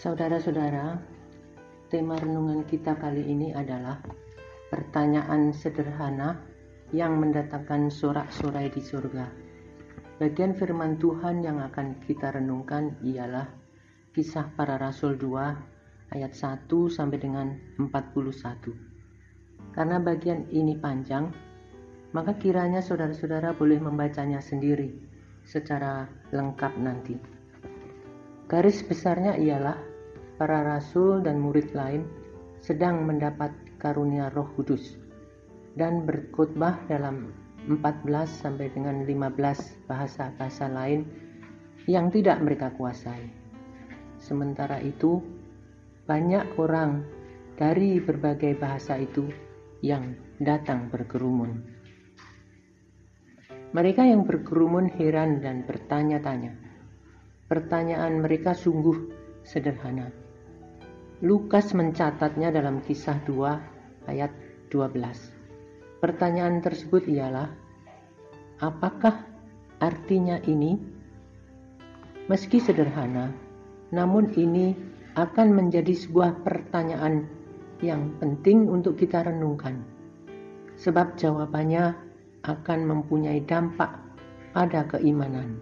Saudara-saudara, tema renungan kita kali ini adalah pertanyaan sederhana yang mendatangkan sorak-sorai di surga. Bagian firman Tuhan yang akan kita renungkan ialah Kisah Para Rasul 2 ayat 1 sampai dengan 41. Karena bagian ini panjang, maka kiranya saudara-saudara boleh membacanya sendiri secara lengkap nanti. Garis besarnya ialah para rasul dan murid lain sedang mendapat karunia Roh Kudus dan berkhotbah dalam 14 sampai dengan 15 bahasa-bahasa lain yang tidak mereka kuasai. Sementara itu, banyak orang dari berbagai bahasa itu yang datang berkerumun. Mereka yang berkerumun heran dan bertanya-tanya. Pertanyaan mereka sungguh sederhana Lukas mencatatnya dalam kisah 2 ayat 12. Pertanyaan tersebut ialah, apakah artinya ini? Meski sederhana, namun ini akan menjadi sebuah pertanyaan yang penting untuk kita renungkan. Sebab jawabannya akan mempunyai dampak pada keimanan.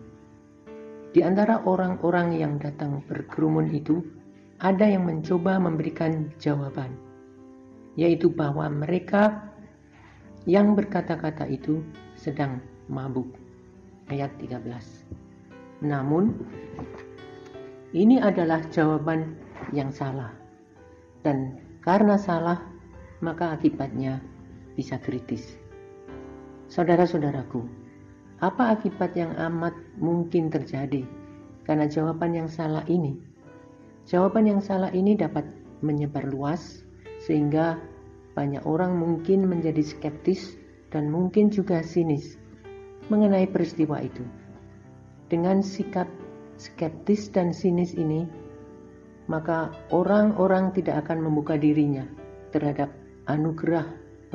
Di antara orang-orang yang datang berkerumun itu, ada yang mencoba memberikan jawaban, yaitu bahwa mereka yang berkata-kata itu sedang mabuk. Ayat 13. Namun, ini adalah jawaban yang salah. Dan karena salah, maka akibatnya bisa kritis. Saudara-saudaraku, apa akibat yang amat mungkin terjadi karena jawaban yang salah ini? Jawaban yang salah ini dapat menyebar luas sehingga banyak orang mungkin menjadi skeptis dan mungkin juga sinis mengenai peristiwa itu. Dengan sikap skeptis dan sinis ini, maka orang-orang tidak akan membuka dirinya terhadap anugerah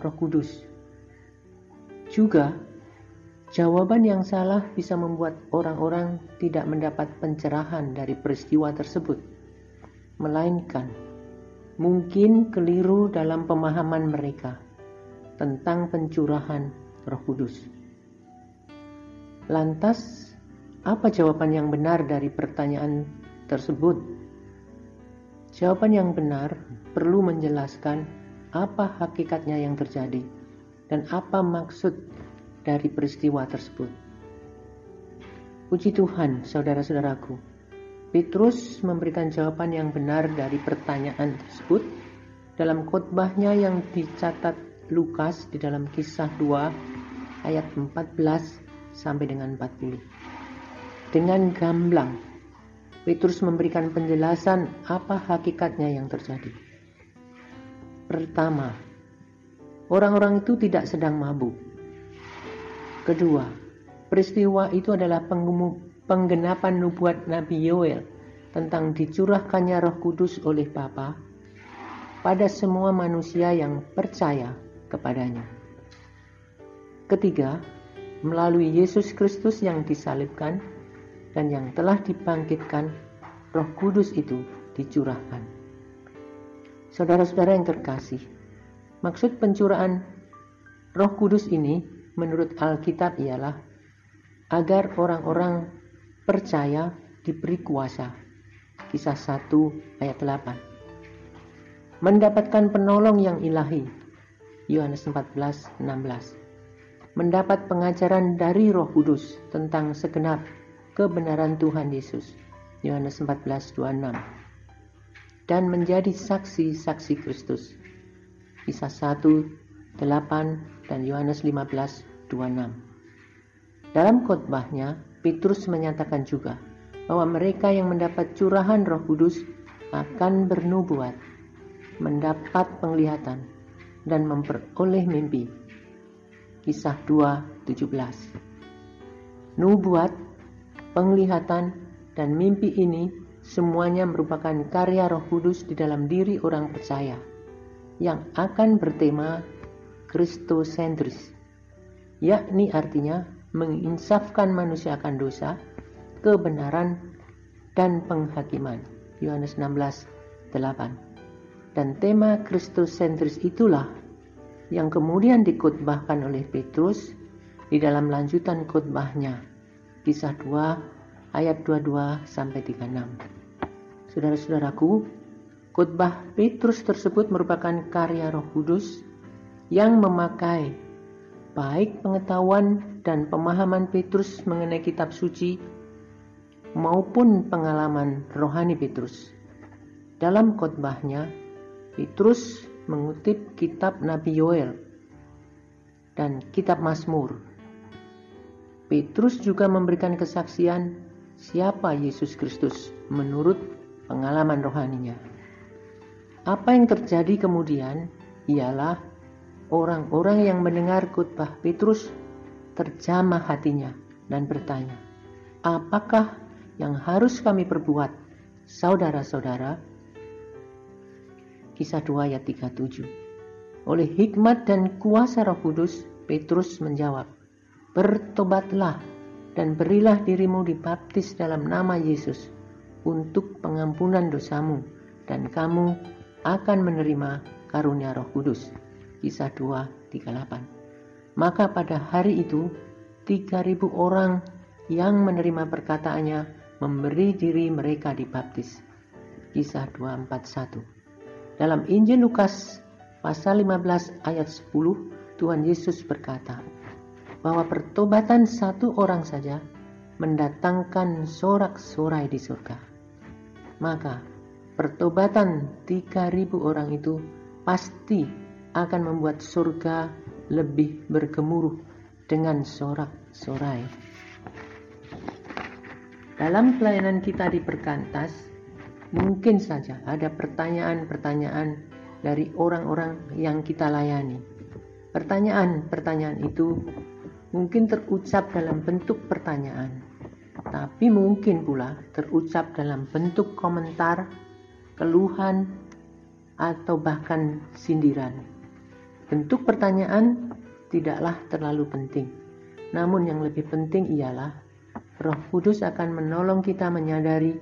Roh Kudus. Juga, jawaban yang salah bisa membuat orang-orang tidak mendapat pencerahan dari peristiwa tersebut melainkan mungkin keliru dalam pemahaman mereka tentang pencurahan Roh Kudus. Lantas, apa jawaban yang benar dari pertanyaan tersebut? Jawaban yang benar perlu menjelaskan apa hakikatnya yang terjadi dan apa maksud dari peristiwa tersebut. Puji Tuhan, saudara-saudaraku. Petrus memberikan jawaban yang benar dari pertanyaan tersebut dalam khotbahnya yang dicatat Lukas di dalam kisah 2 ayat 14 sampai dengan 40. Dengan gamblang, Petrus memberikan penjelasan apa hakikatnya yang terjadi. Pertama, orang-orang itu tidak sedang mabuk. Kedua, peristiwa itu adalah penggenapan nubuat Nabi Yoel tentang dicurahkannya Roh Kudus oleh Bapa pada semua manusia yang percaya kepadanya. Ketiga, melalui Yesus Kristus yang disalibkan dan yang telah dibangkitkan, Roh Kudus itu dicurahkan. Saudara-saudara yang terkasih, maksud pencurahan Roh Kudus ini menurut Alkitab ialah agar orang-orang percaya diberi kuasa. Kisah 1 ayat 8. Mendapatkan penolong yang ilahi. Yohanes 14 16. Mendapat pengajaran dari Roh Kudus tentang segenap kebenaran Tuhan Yesus. Yohanes 14 26. Dan menjadi saksi-saksi Kristus. Kisah 1 8 dan Yohanes 15 26. Dalam khotbahnya, Petrus menyatakan juga bahwa mereka yang mendapat curahan Roh Kudus akan bernubuat, mendapat penglihatan, dan memperoleh mimpi. Kisah 2:17. Nubuat, penglihatan, dan mimpi ini semuanya merupakan karya Roh Kudus di dalam diri orang percaya yang akan bertema Kristosentris, yakni artinya menginsafkan manusia akan dosa, kebenaran, dan penghakiman. Yohanes 16, 8. Dan tema Kristus-sentris itulah yang kemudian dikutbahkan oleh Petrus di dalam lanjutan khotbahnya. Kisah 2 ayat 22 sampai 36. Saudara-saudaraku, khotbah Petrus tersebut merupakan karya Roh Kudus yang memakai baik pengetahuan dan pemahaman Petrus mengenai kitab suci maupun pengalaman rohani Petrus. Dalam khotbahnya, Petrus mengutip kitab Nabi Yoel dan kitab Mazmur. Petrus juga memberikan kesaksian siapa Yesus Kristus menurut pengalaman rohaninya. Apa yang terjadi kemudian ialah orang-orang yang mendengar khotbah Petrus terjamah hatinya dan bertanya, "Apakah yang harus kami perbuat, saudara-saudara?" Kisah 2 ayat 37. Oleh hikmat dan kuasa Roh Kudus, Petrus menjawab, "Bertobatlah dan berilah dirimu dibaptis dalam nama Yesus untuk pengampunan dosamu dan kamu akan menerima karunia Roh Kudus." Kisah 2 38. Maka pada hari itu 3000 orang yang menerima perkataannya memberi diri mereka dibaptis. Kisah 241. Dalam Injil Lukas pasal 15 ayat 10, Tuhan Yesus berkata bahwa pertobatan satu orang saja mendatangkan sorak-sorai di surga. Maka pertobatan 3000 orang itu pasti akan membuat surga lebih bergemuruh dengan sorak-sorai. Dalam pelayanan kita di Perkantas, Mungkin saja ada pertanyaan-pertanyaan dari orang-orang yang kita layani. Pertanyaan-pertanyaan itu mungkin terucap dalam bentuk pertanyaan, tapi mungkin pula terucap dalam bentuk komentar, keluhan, atau bahkan sindiran. Bentuk pertanyaan tidaklah terlalu penting, namun yang lebih penting ialah Roh Kudus akan menolong kita menyadari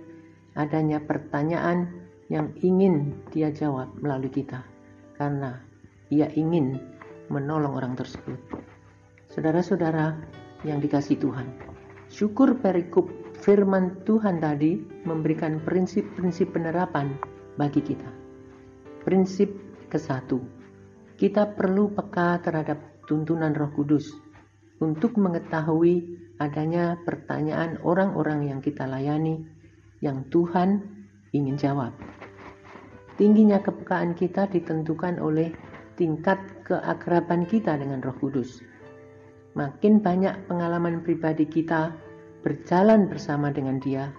adanya pertanyaan yang ingin dia jawab melalui kita karena ia ingin menolong orang tersebut. Saudara-saudara yang dikasih Tuhan, syukur perikop firman Tuhan tadi memberikan prinsip-prinsip penerapan bagi kita. Prinsip ke satu, kita perlu peka terhadap tuntunan Roh Kudus untuk mengetahui adanya pertanyaan orang-orang yang kita layani yang Tuhan ingin jawab. Tingginya kepekaan kita ditentukan oleh tingkat keakraban kita dengan Roh Kudus. Makin banyak pengalaman pribadi kita berjalan bersama dengan Dia,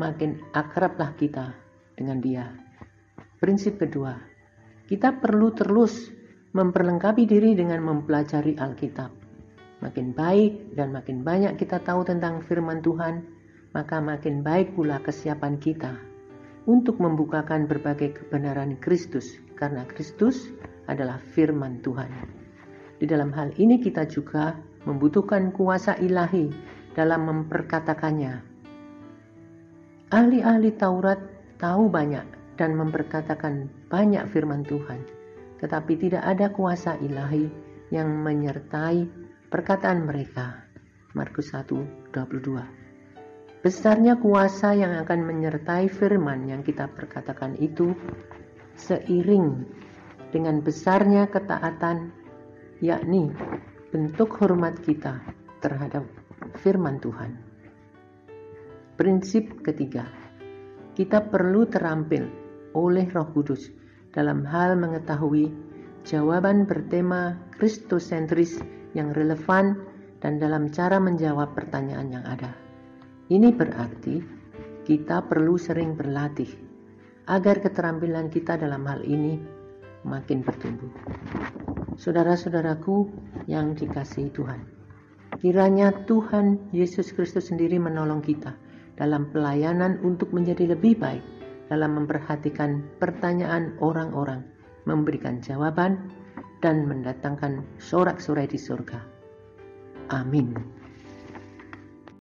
makin akrablah kita dengan Dia. Prinsip kedua, kita perlu terus memperlengkapi diri dengan mempelajari Alkitab. Makin baik dan makin banyak kita tahu tentang firman Tuhan, maka makin baik pula kesiapan kita untuk membukakan berbagai kebenaran Kristus, karena Kristus adalah firman Tuhan. Di dalam hal ini, kita juga membutuhkan kuasa ilahi dalam memperkatakannya. Ahli-ahli Taurat tahu banyak dan memperkatakan banyak firman Tuhan, tetapi tidak ada kuasa ilahi yang menyertai perkataan mereka. Markus 1, 22 Besarnya kuasa yang akan menyertai firman yang kita perkatakan itu seiring dengan besarnya ketaatan, yakni bentuk hormat kita terhadap firman Tuhan. Prinsip ketiga, kita perlu terampil oleh Roh Kudus dalam hal mengetahui jawaban bertema Kristosentris yang relevan dan dalam cara menjawab pertanyaan yang ada. Ini berarti kita perlu sering berlatih agar keterampilan kita dalam hal ini makin bertumbuh. Saudara-saudaraku yang dikasihi Tuhan, kiranya Tuhan Yesus Kristus sendiri menolong kita dalam pelayanan untuk menjadi lebih baik dalam memperhatikan pertanyaan orang-orang, memberikan jawaban, dan mendatangkan sorak-sorai di surga. Amin.